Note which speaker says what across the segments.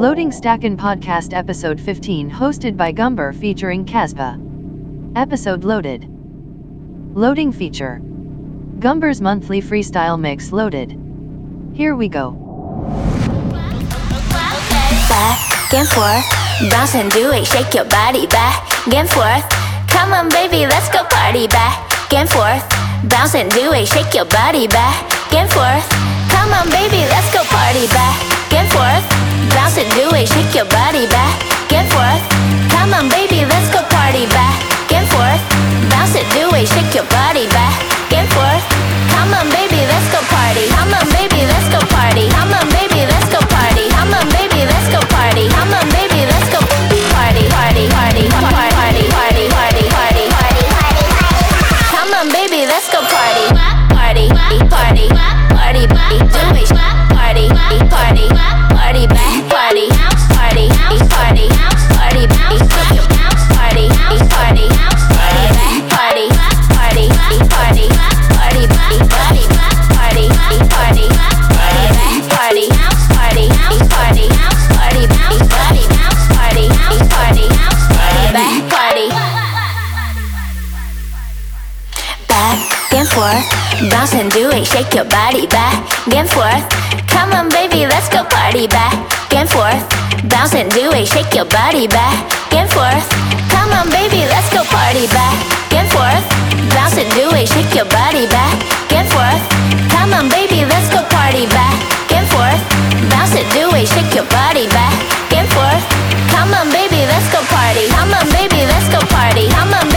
Speaker 1: Loading Stackin' Podcast Episode 15 hosted by Gumbar featuring Caspa. Episode loaded. Loading feature. Gumbar's monthly freestyle mix loaded. Here we go.
Speaker 2: back and forth. Bounce and do it, shake your body back and forth. Come on, baby, let's go party back and forth. Bounce and do it, shake your body back and forth. Come on, baby, let's go party back and forth. Bounce and do it, shake your body back and forth. Come on, baby, let's go party back and forth. Bounce and do it, shake your body back and forth. Come on, baby, let's go party. Come on, baby, let's go party. Come on, it, shake your body back and forth. Come on, baby, let's go party back and forth. Bounce and do it, shake your body back and forth. Come on, baby, let's go party back and forth. Bounce and do it, shake your body back and forth. Come on, baby, let's go party back and forth. Bounce and do it, shake your body back and forth. Come on, baby, let's go party. Come on, baby, let's go party. Come on,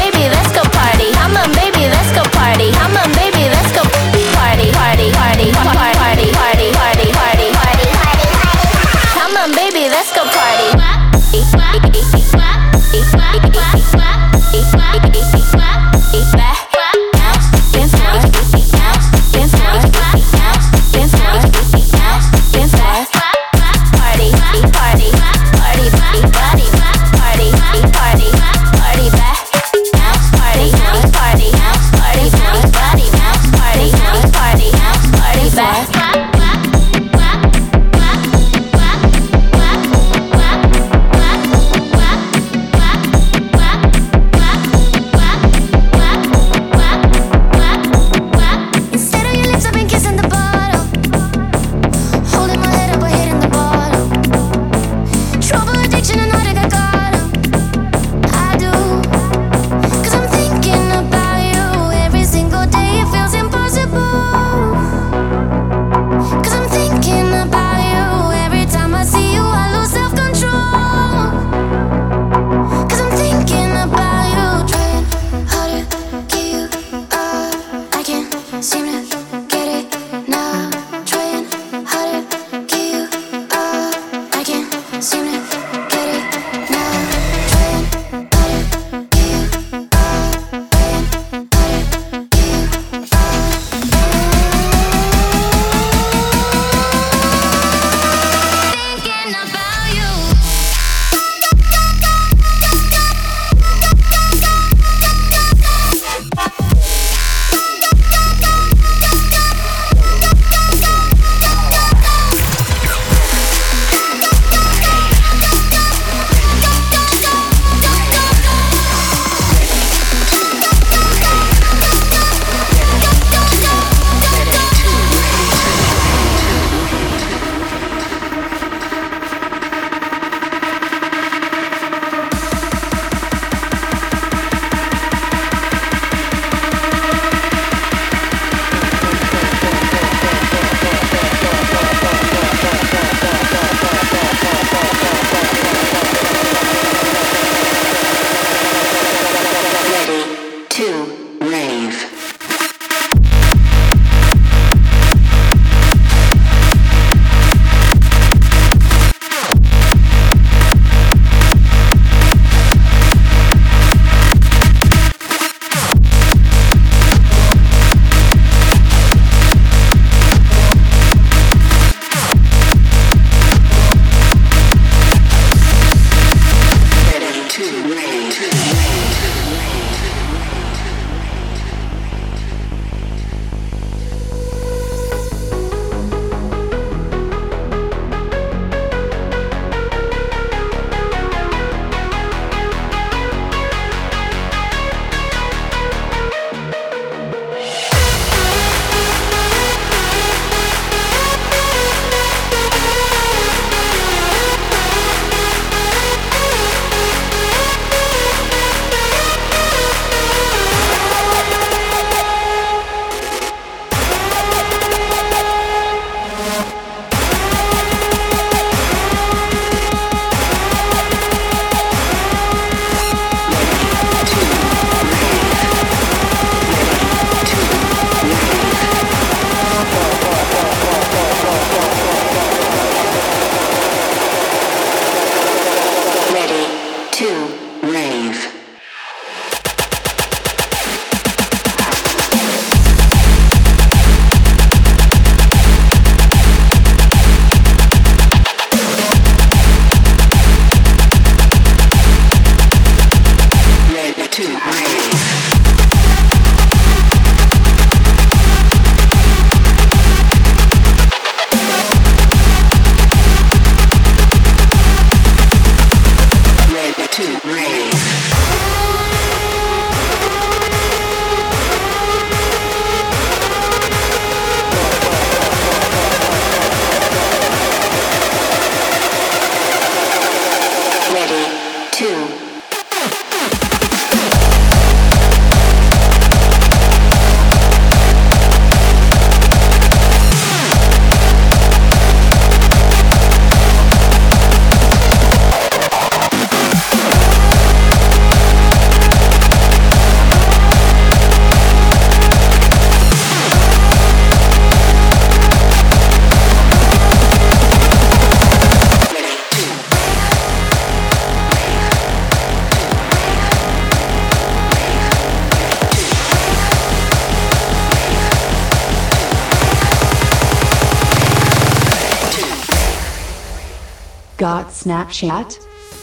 Speaker 3: Snapchat?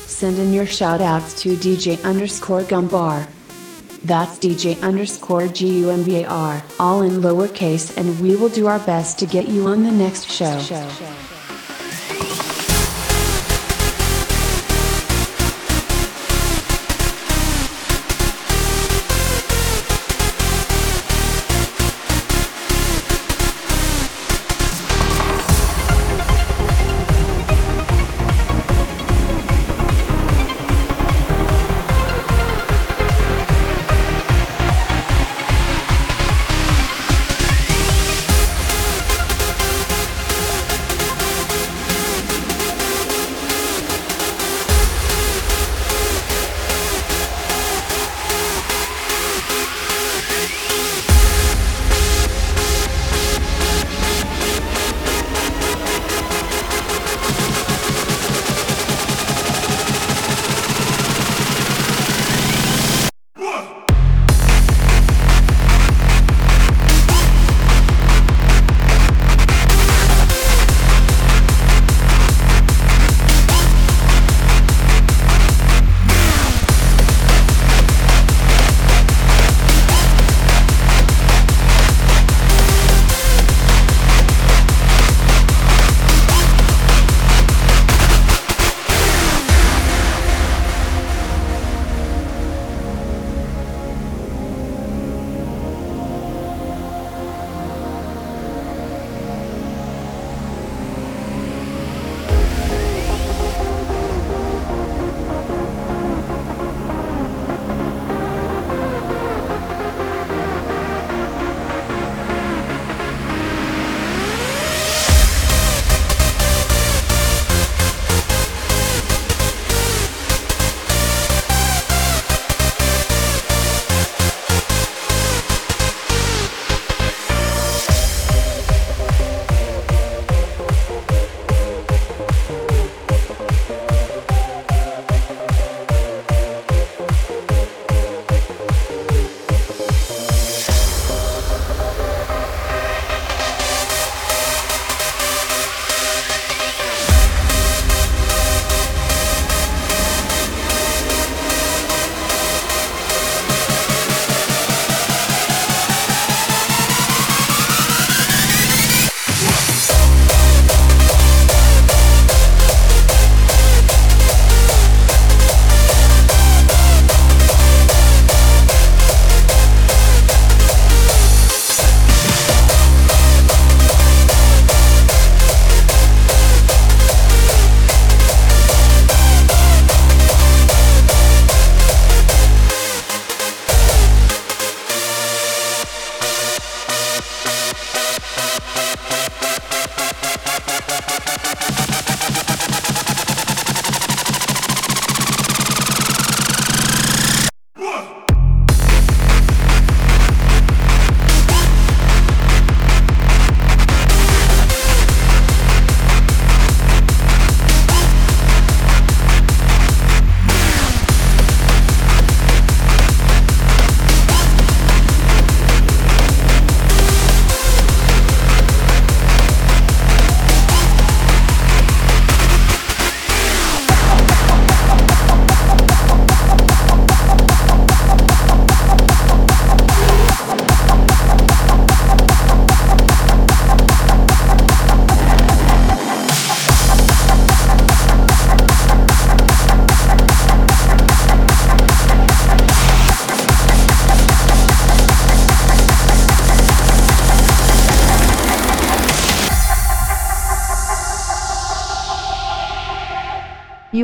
Speaker 3: Send in your shoutouts to DJ underscore Gumbar. That's DJ underscore G U M B A R, all in lowercase, and we will do our best to get you on the next show.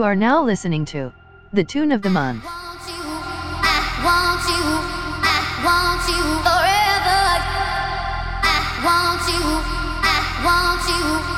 Speaker 1: Are now listening to the tune of the month.
Speaker 4: want you, I want you,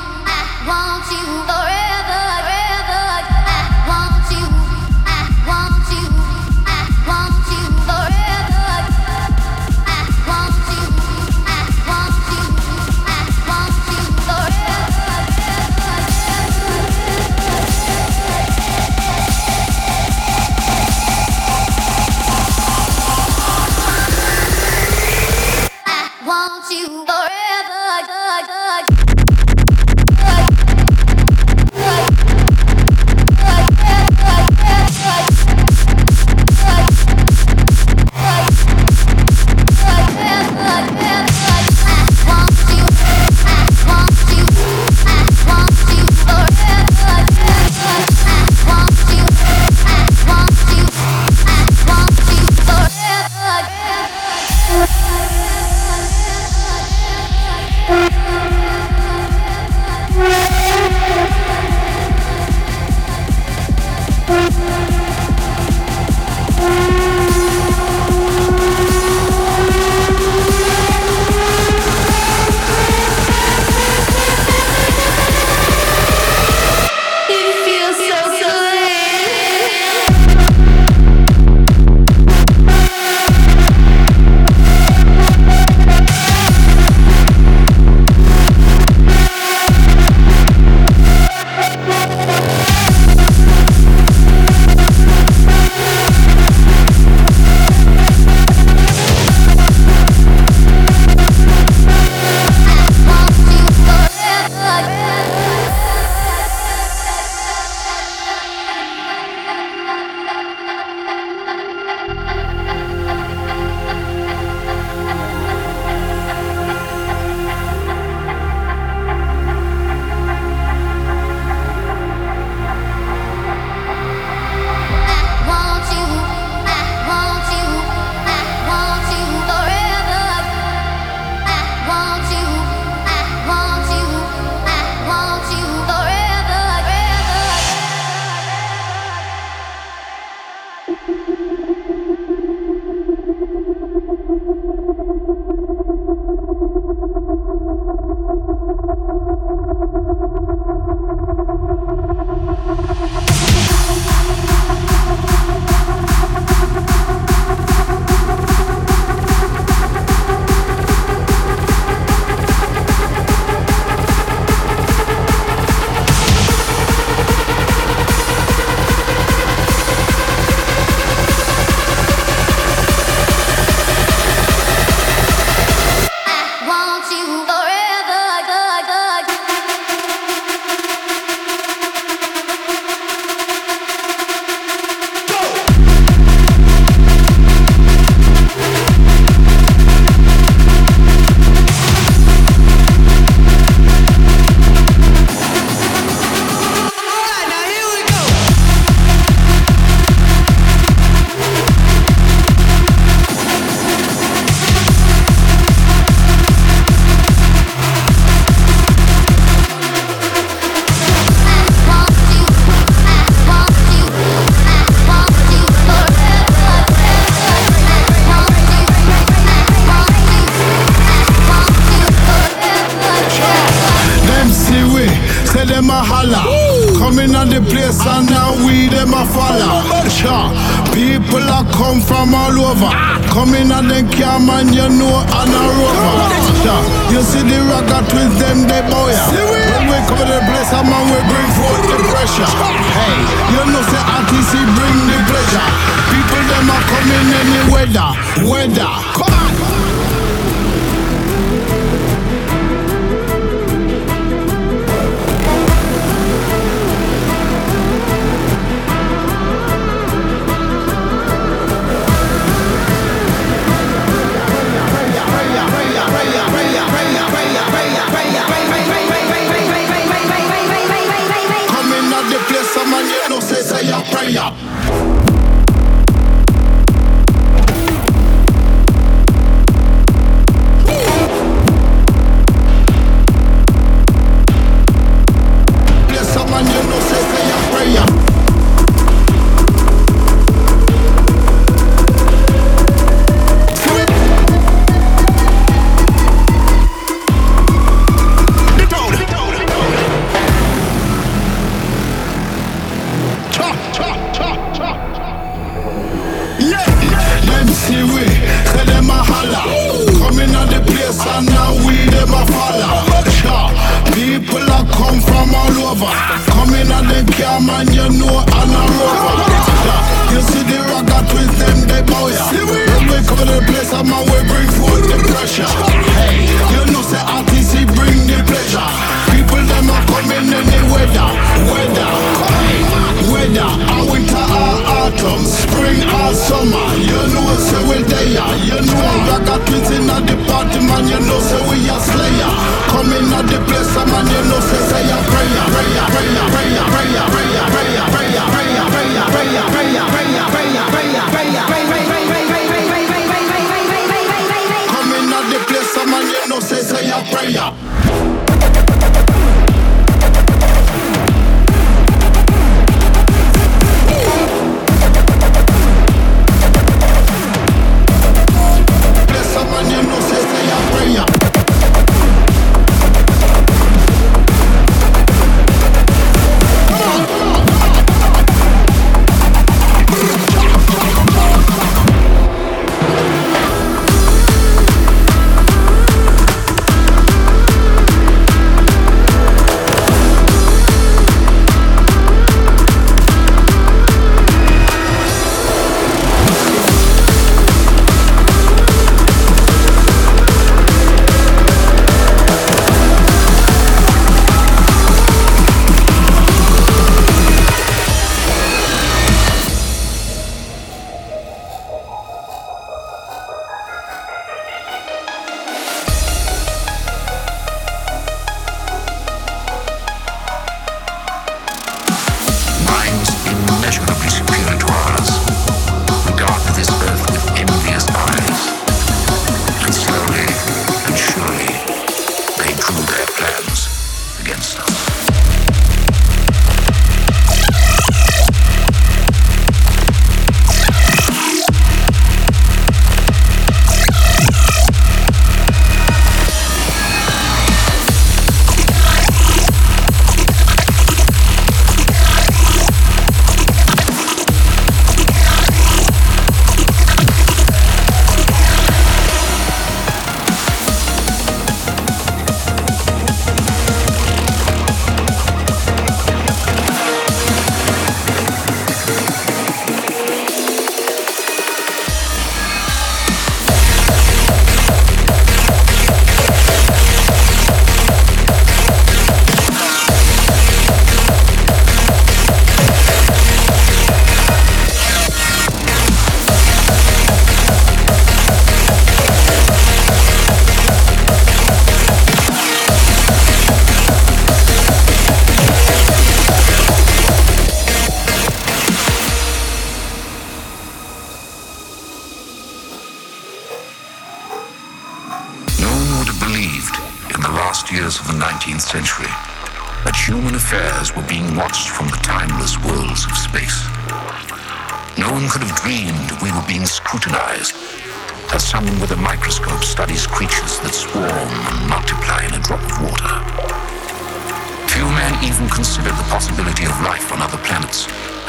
Speaker 5: Yeah.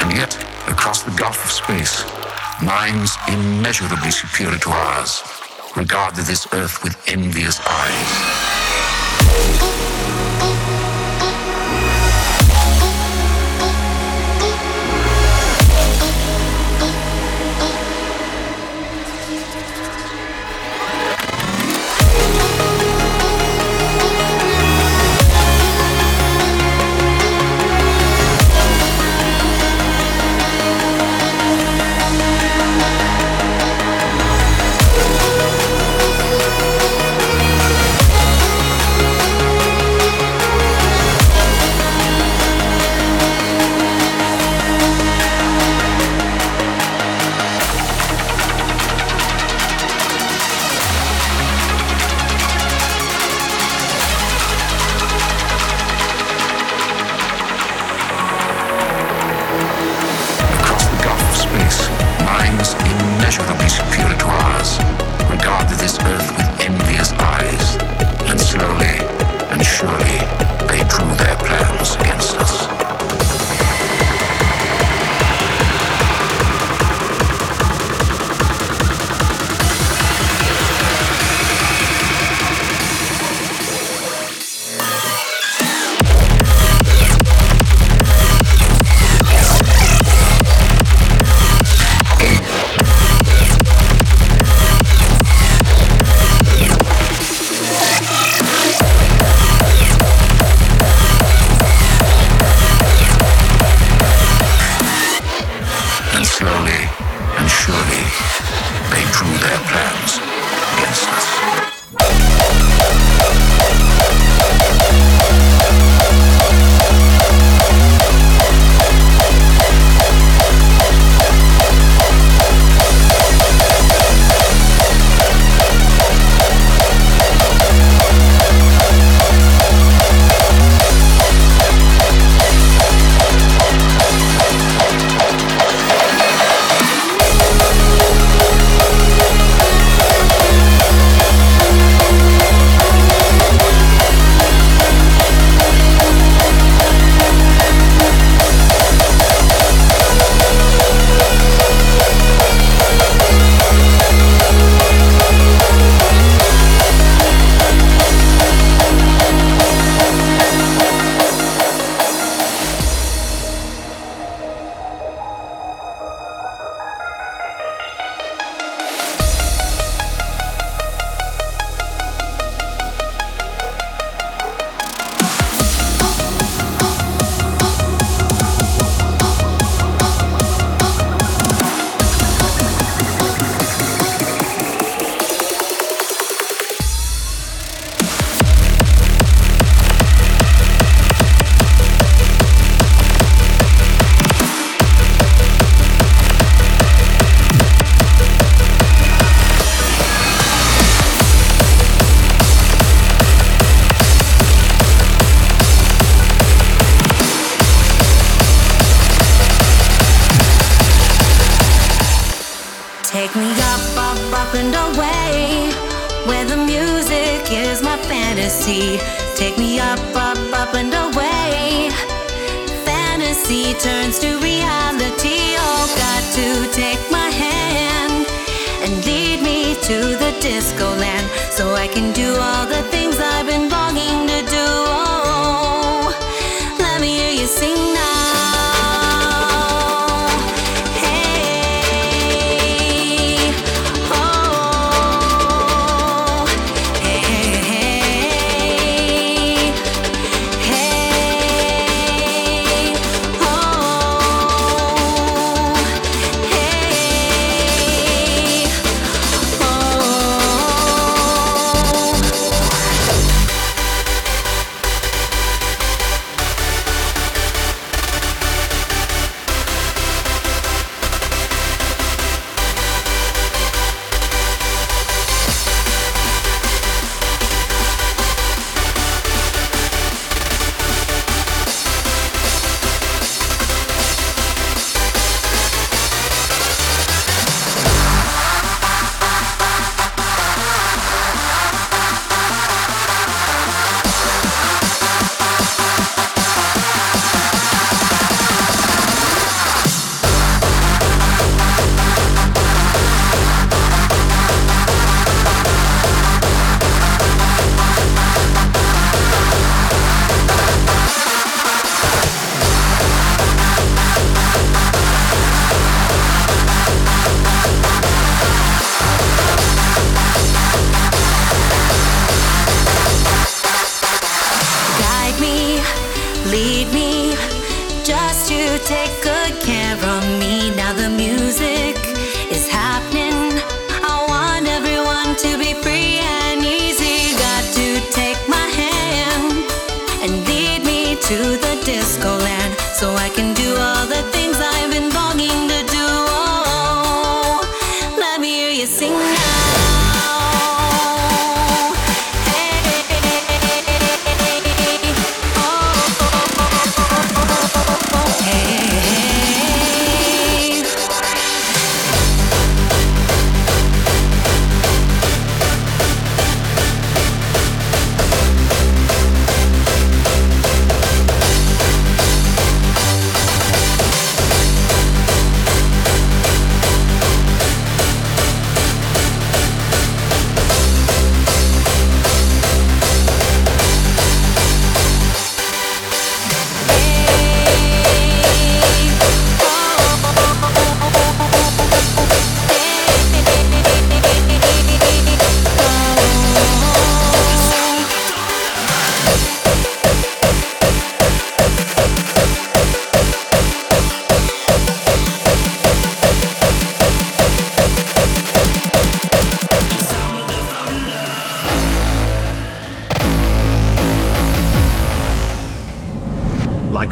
Speaker 5: And
Speaker 6: yet, across the gulf of space, minds immeasurably superior to ours regard this earth with envious eyes.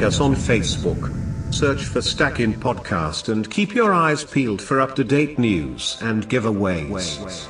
Speaker 7: us on Facebook. Search for Stackin' Podcast and keep your eyes peeled for up to date news and giveaways.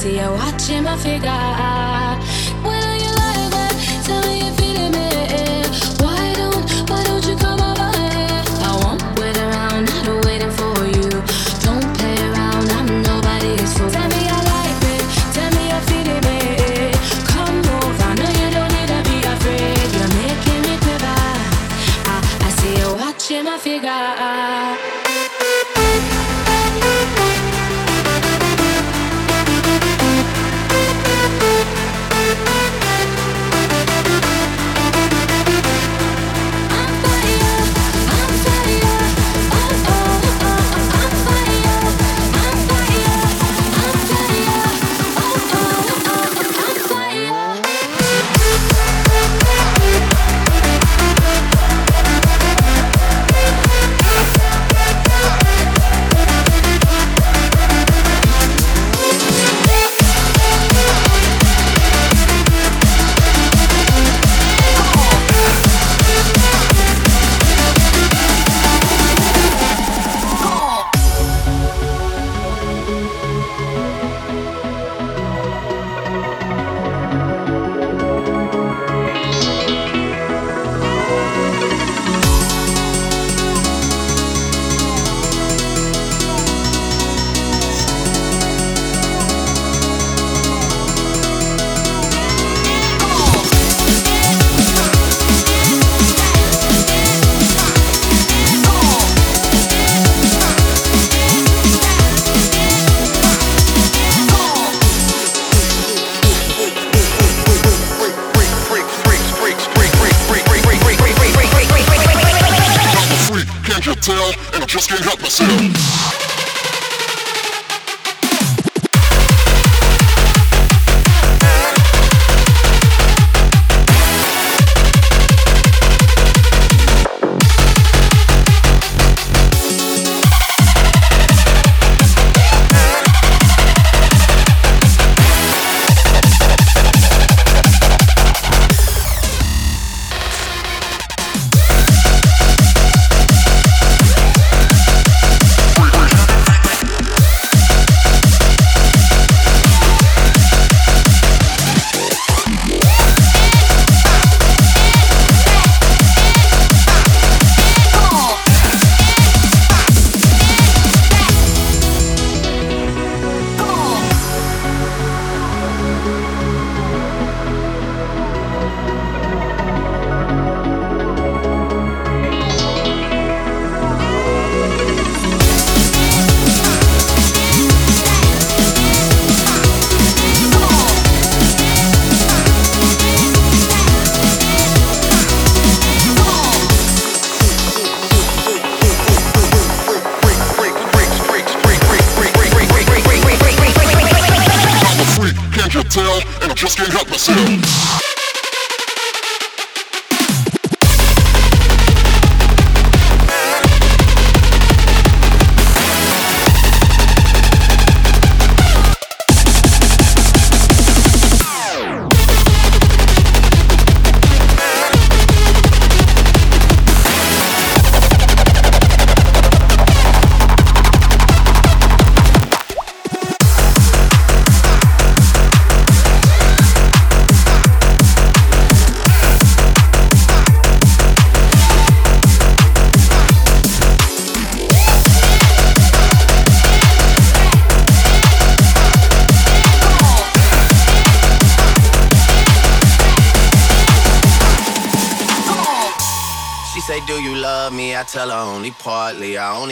Speaker 8: I, I
Speaker 9: see you watching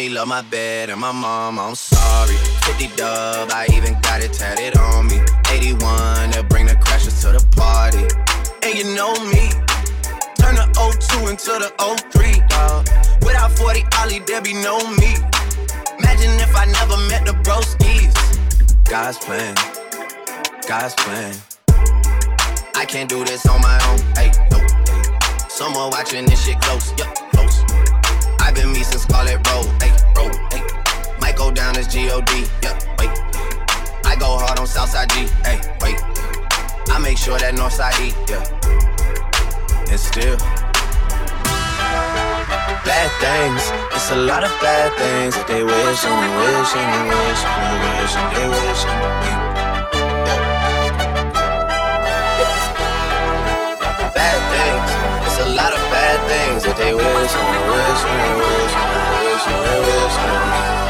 Speaker 10: love my bed and my mom. I'm sorry. 50 dub, I even got it tatted on me. 81, they'll bring the crashers to the party. And you know me. Turn the O2 into the 03, dawg. Without 40 Ollie, there be no me. Imagine if I never met the broskies. God's plan, God's plan. I can't do this on my own. Hey, no. Someone watching this shit close, yeah, close. I've been me since Scarlett road, hey. As G-O-D, yeah, wait. I go hard on Southside G, hey, wait. I make sure that Northside E, yeah. And still, bad things. It's a lot of bad things that they wish and they wish and they wish and they wish and they wish and they wish. Bad things. It's a lot of bad things that they wish and they wish and they wish and they wish and they wish and they Yeah.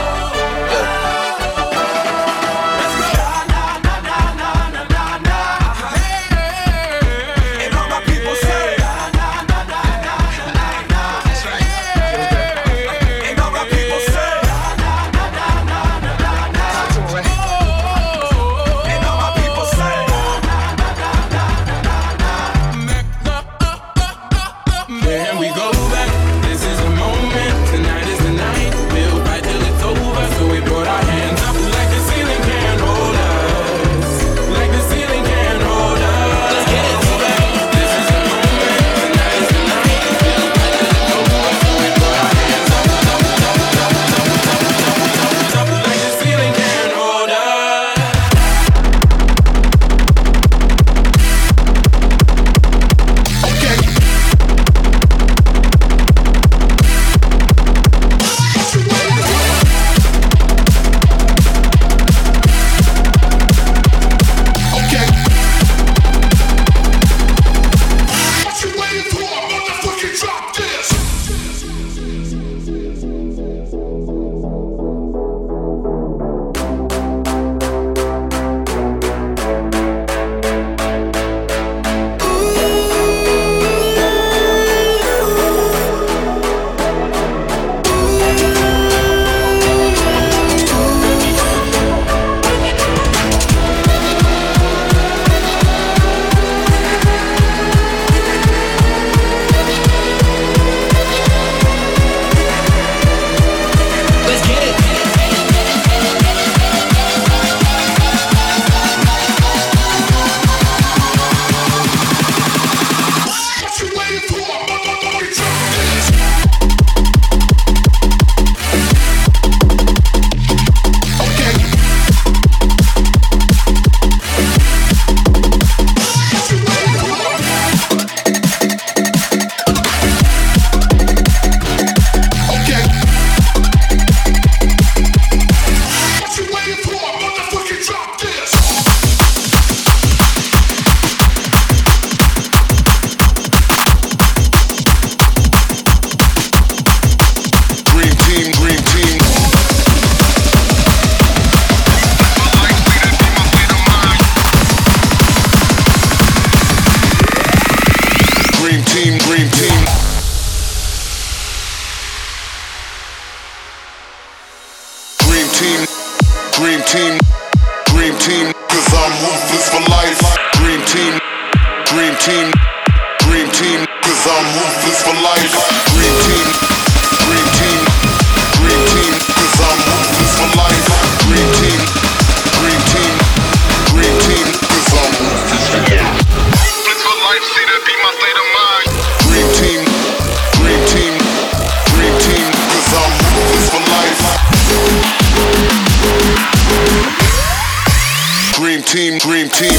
Speaker 11: dream
Speaker 12: team, dream team.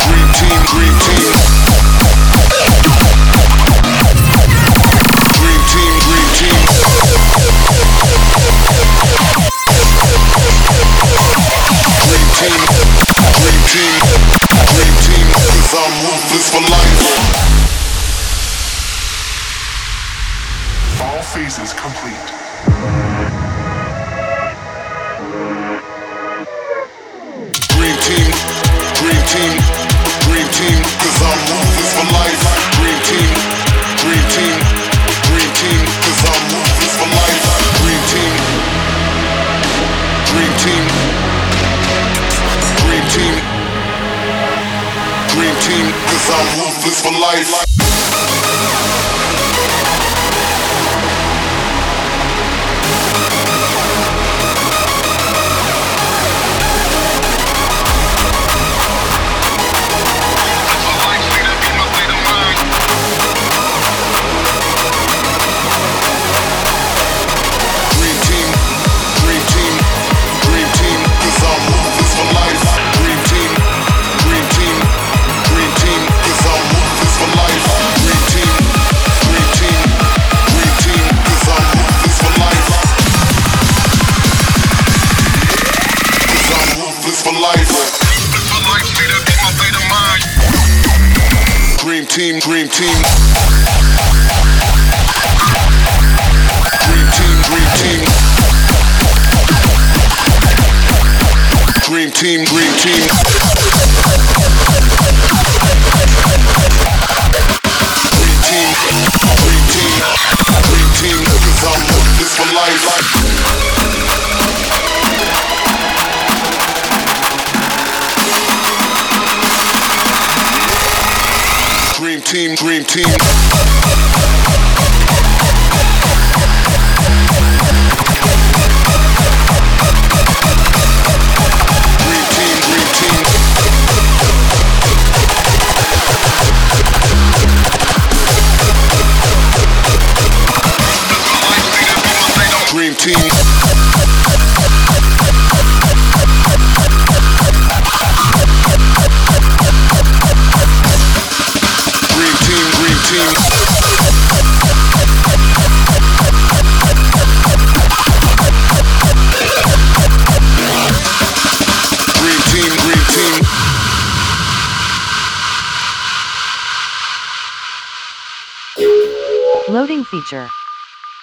Speaker 12: Dream team, dream team.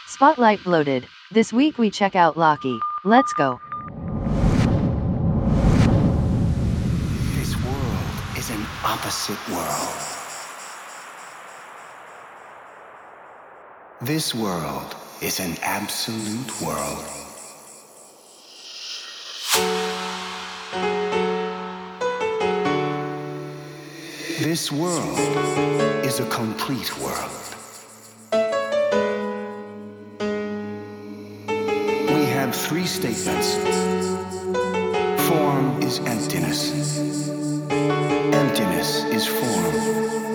Speaker 1: Spotlight Bloated. This week we check out Locky. Let's go.
Speaker 13: This world is an opposite world. This world is an absolute world. This world is a complete world. three statements. Form is emptiness. Emptiness is form.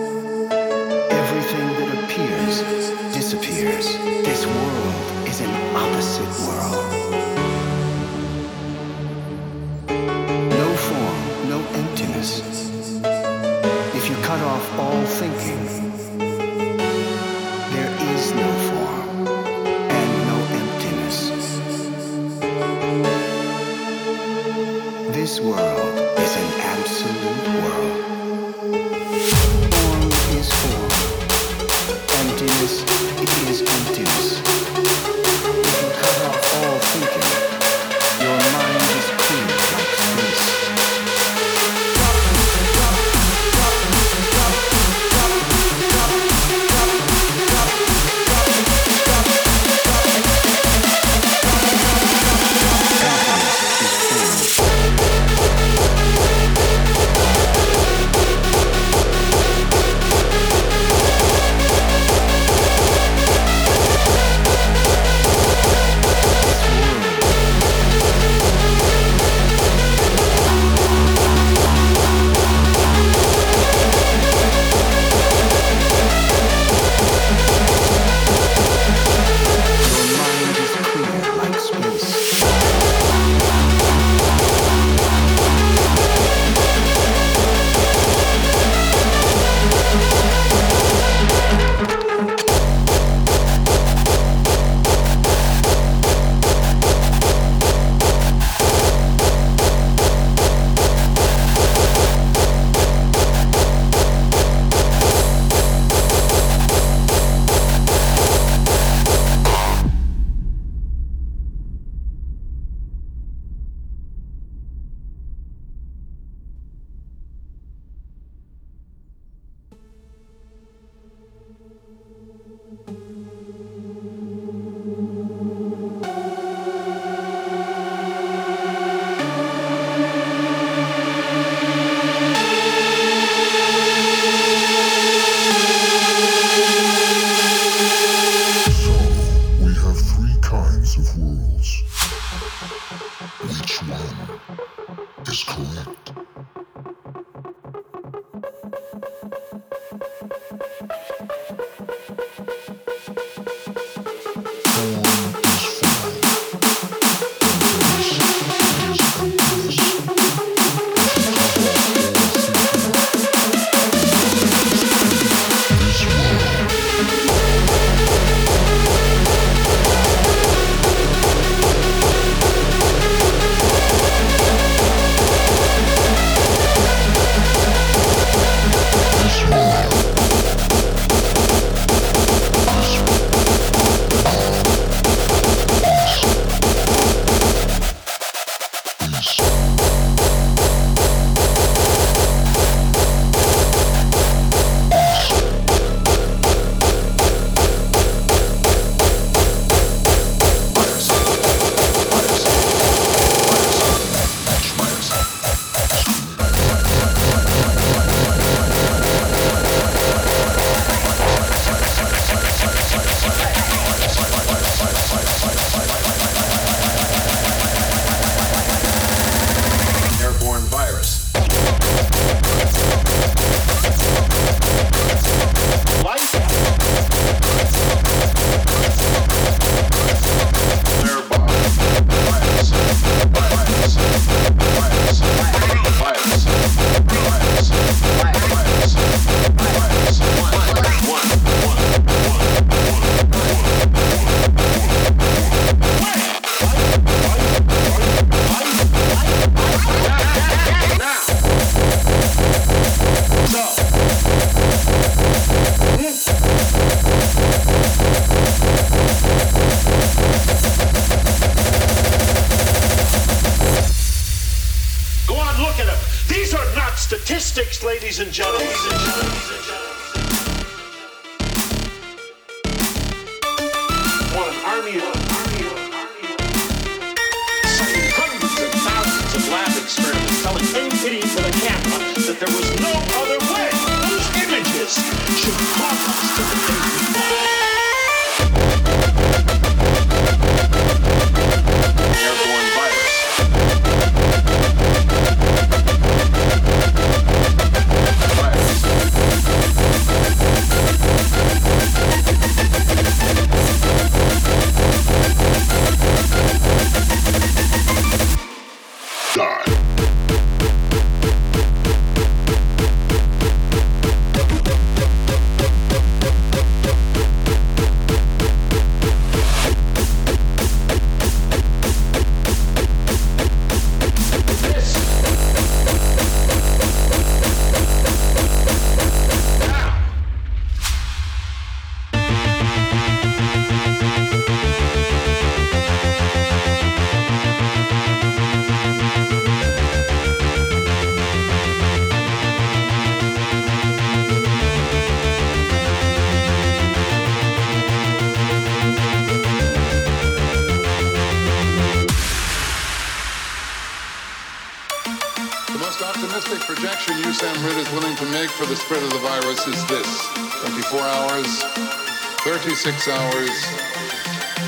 Speaker 14: 46 hours,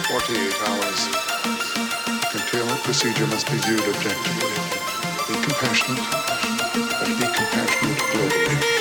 Speaker 14: 48 hours. Curtailment procedure must be viewed objectively. Be compassionate, but be compassionate globally.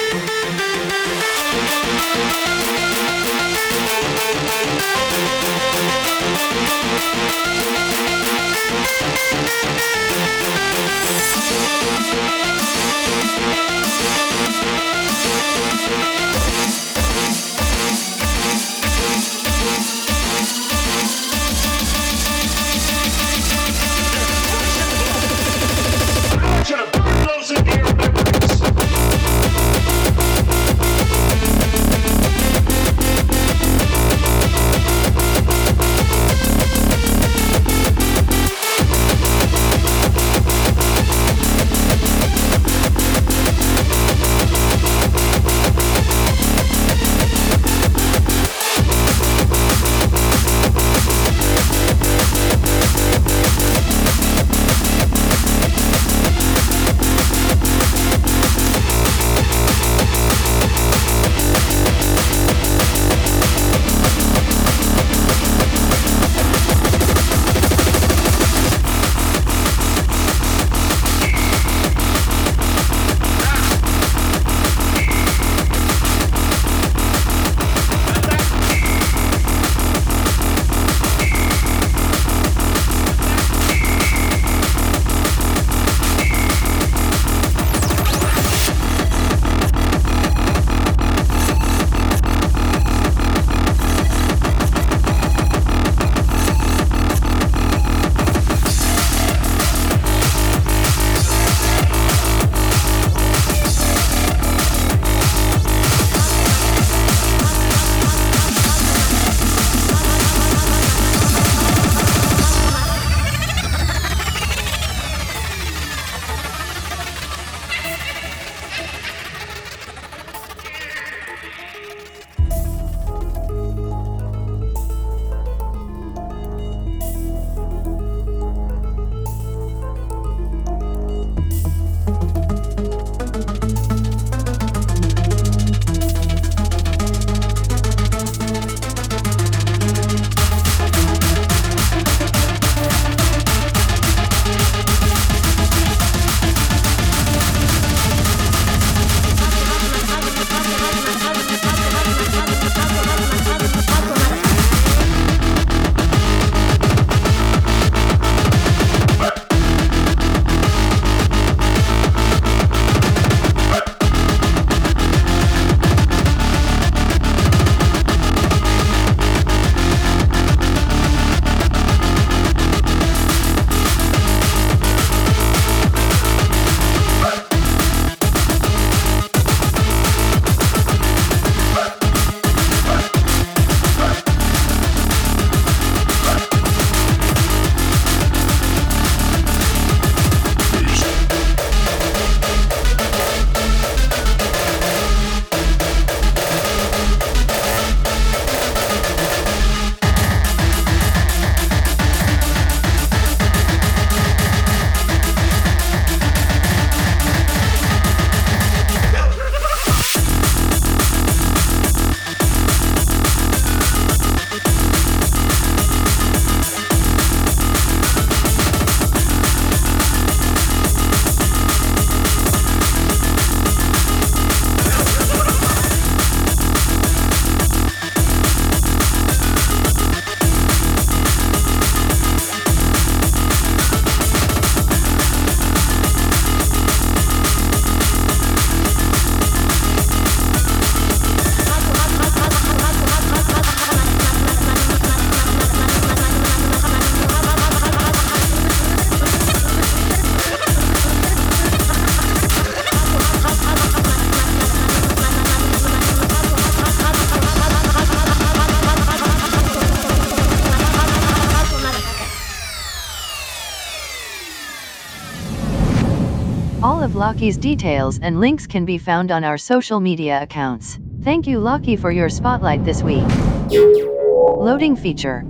Speaker 15: Lucky's details and links can be found on our social media accounts. Thank you, Lucky, for your spotlight this week. Loading feature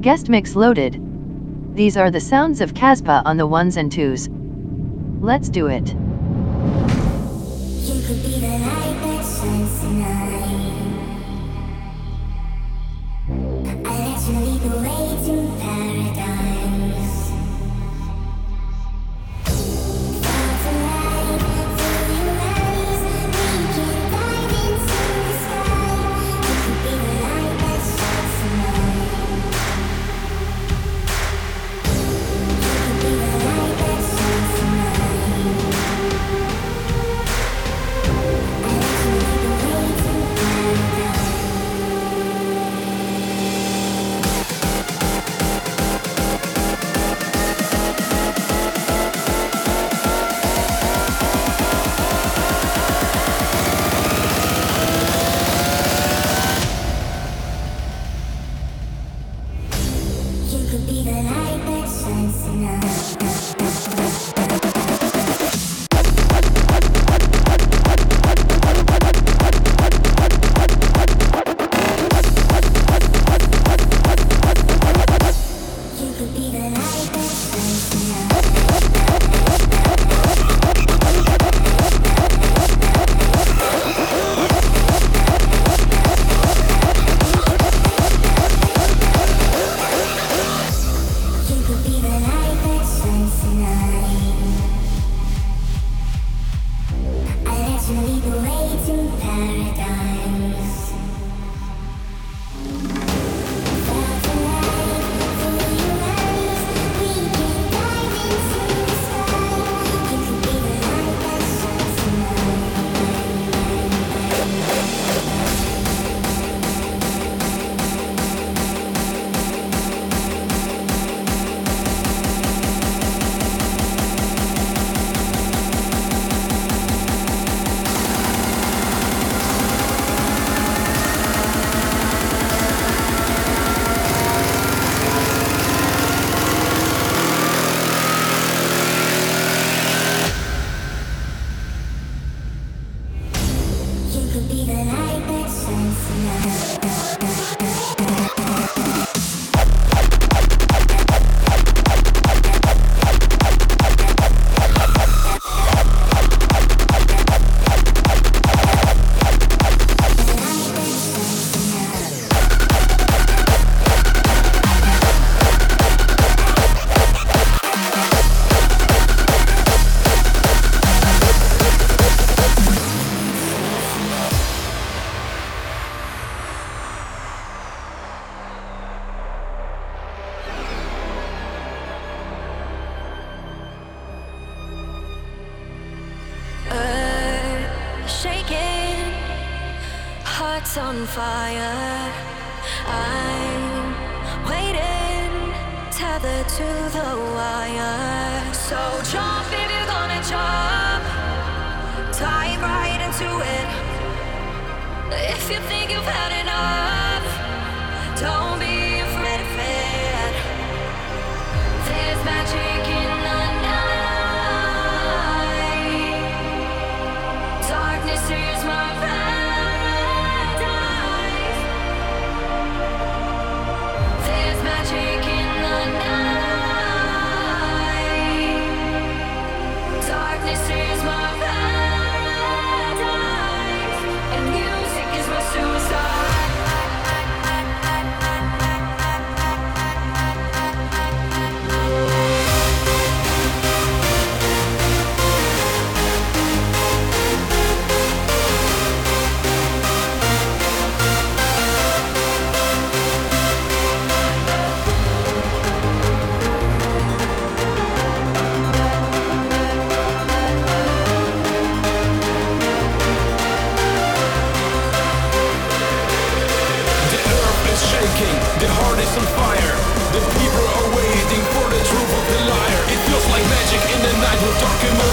Speaker 15: Guest mix loaded. These are the sounds of Caspa on the ones and twos. Let's do it.
Speaker 16: heart's on fire. I'm waiting, tethered to the wire. So jump if you're gonna jump, dive right into it. If you think you've had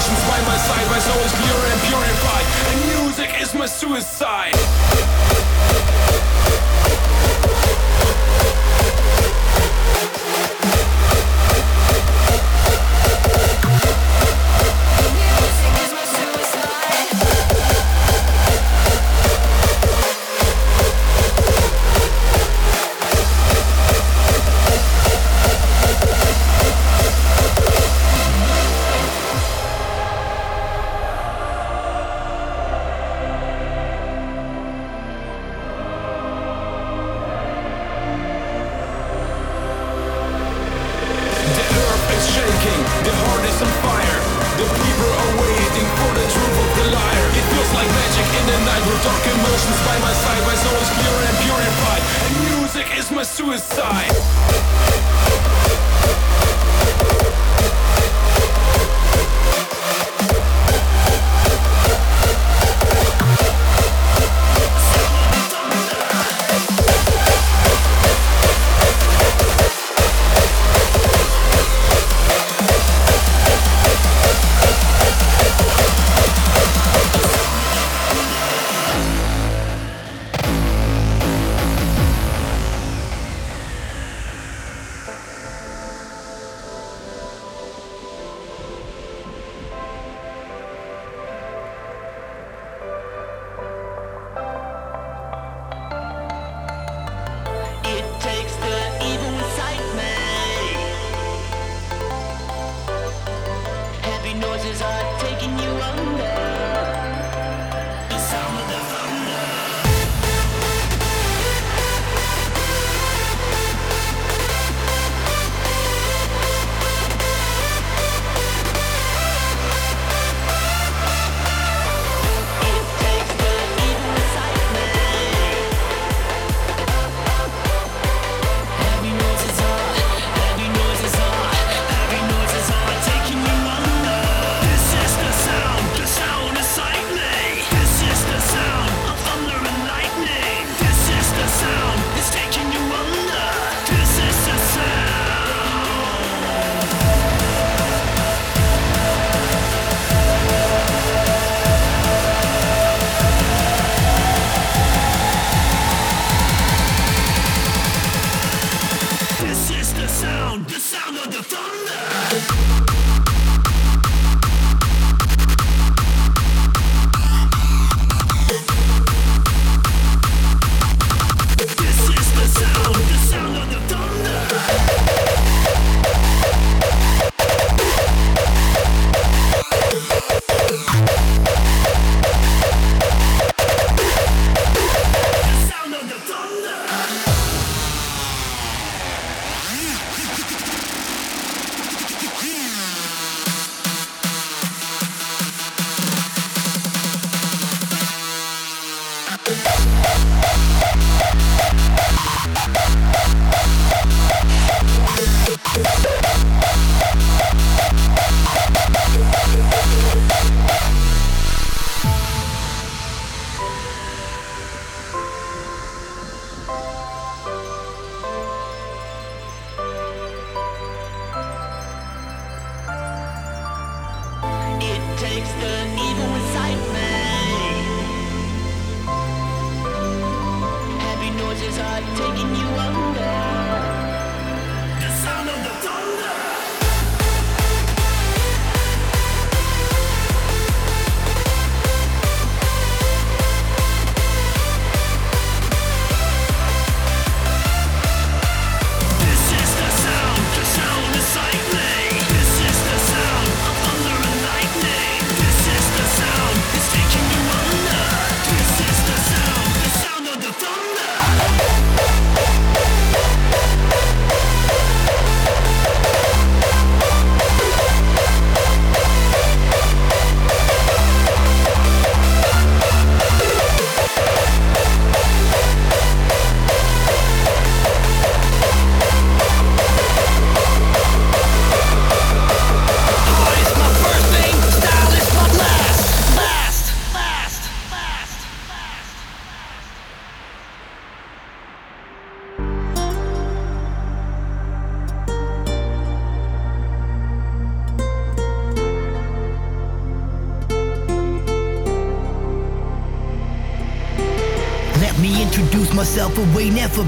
Speaker 17: by my side, my soul is
Speaker 7: pure and purified, and music is my suicide.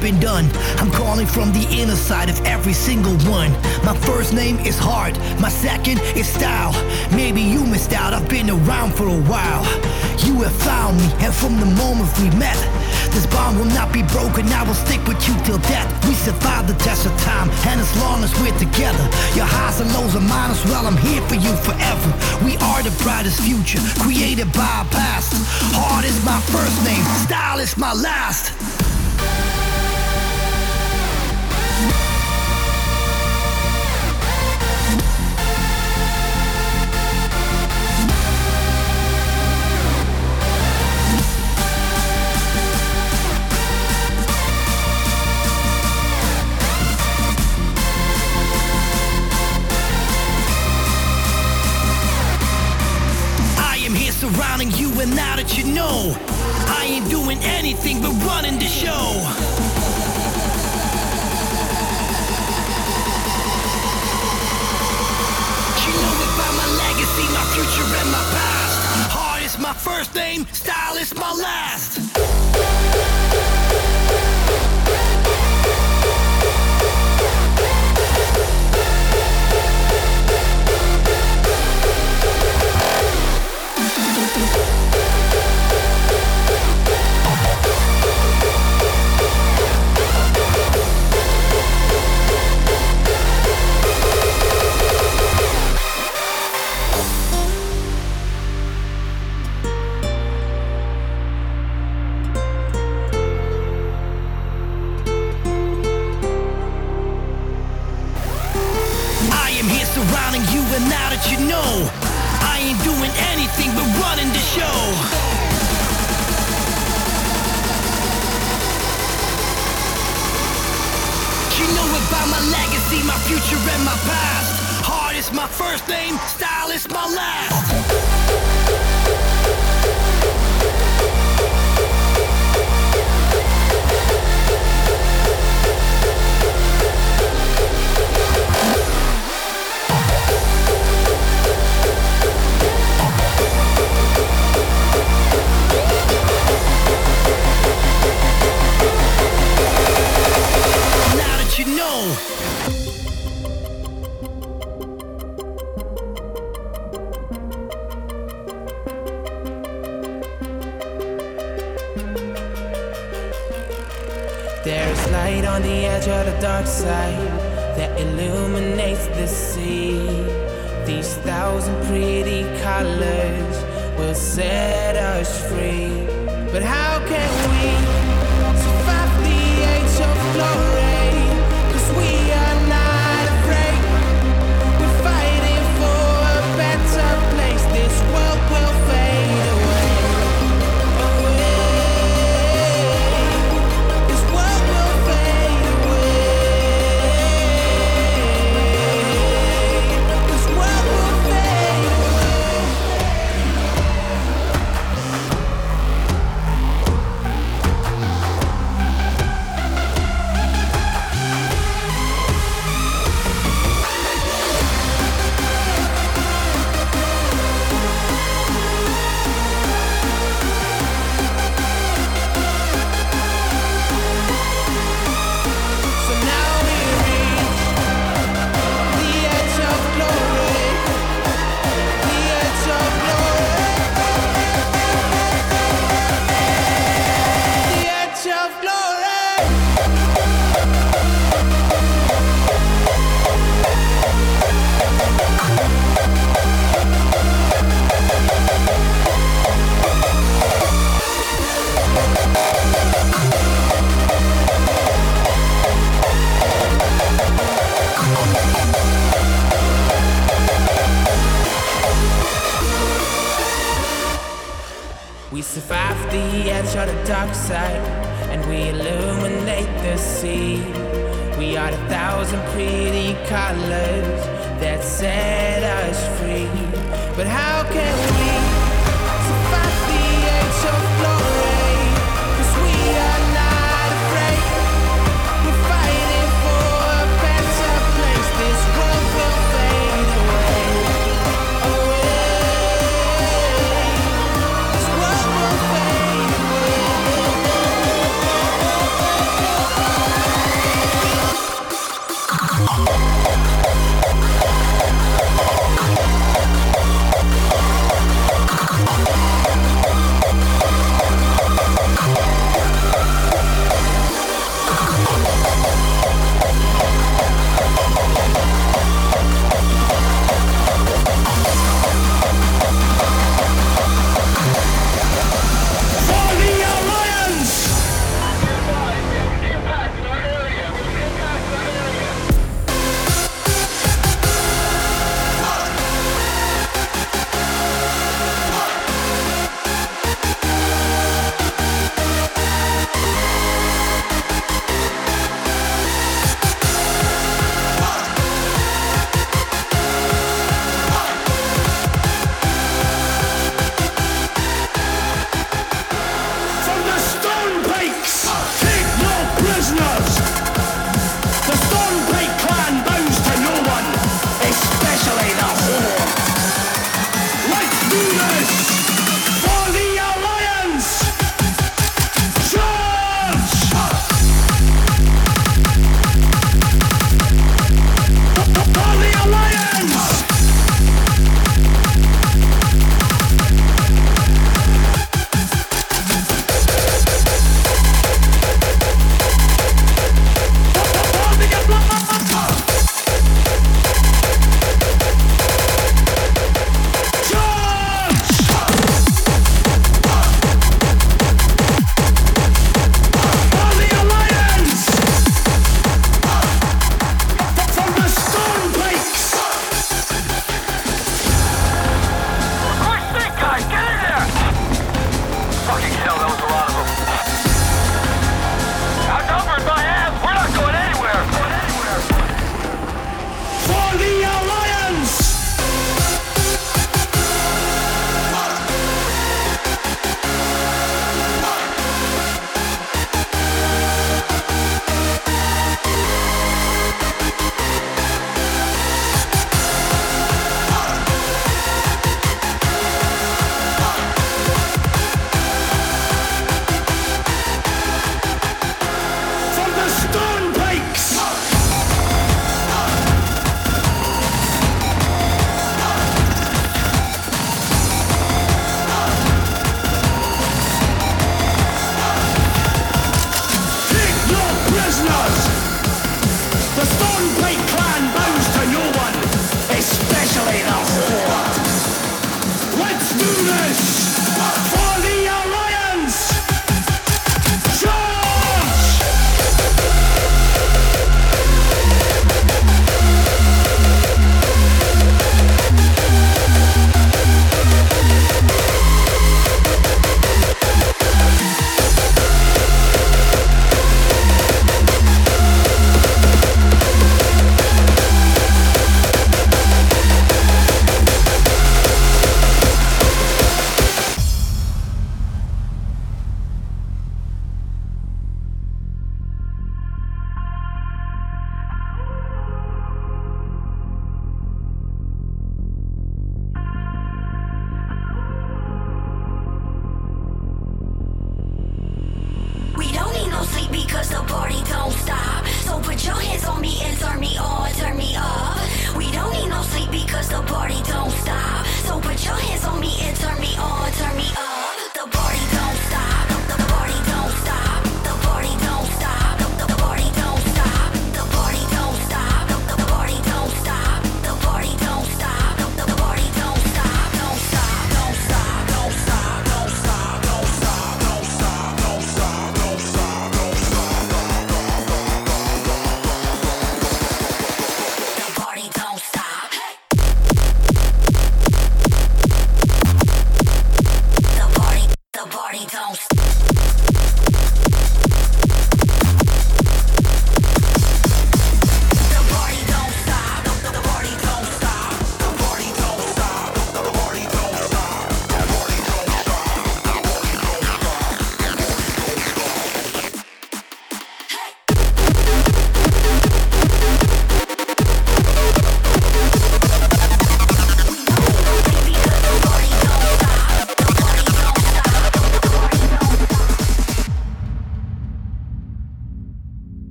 Speaker 18: Been done. I'm calling from the inner side of every single one. My first name is Heart, my second is Style. Maybe you missed out, I've been around for a while. You have found me, and from the moment we met, this bond will not be broken. I will stick with you till death. We survived the test of time, and as long as we're together, your highs and lows are mine as well. I'm here for you forever. We are the brightest future, created by our past. Heart is my first name, Style is my last.
Speaker 19: everything but running the show. my future and my past. Heart is my first name, style is my last.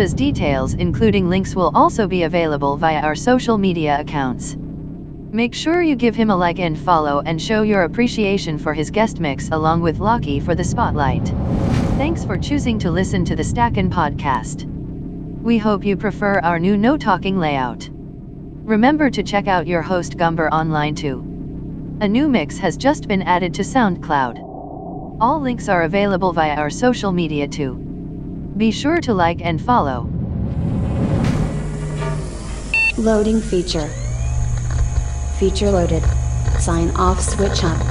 Speaker 1: Casbah's details, including links, will also be available via our social media accounts. Make sure you give him a like and follow and show your appreciation for his guest mix along with Lockie for the spotlight. Thanks for choosing to listen to the Stackin' podcast. We hope you prefer our new no talking layout. Remember to check out your host Gumbar online too. A new mix has just been added to SoundCloud. All links are available via our social media too. Be sure to like and follow.
Speaker 3: Loading feature. Feature loaded. Sign off switch up.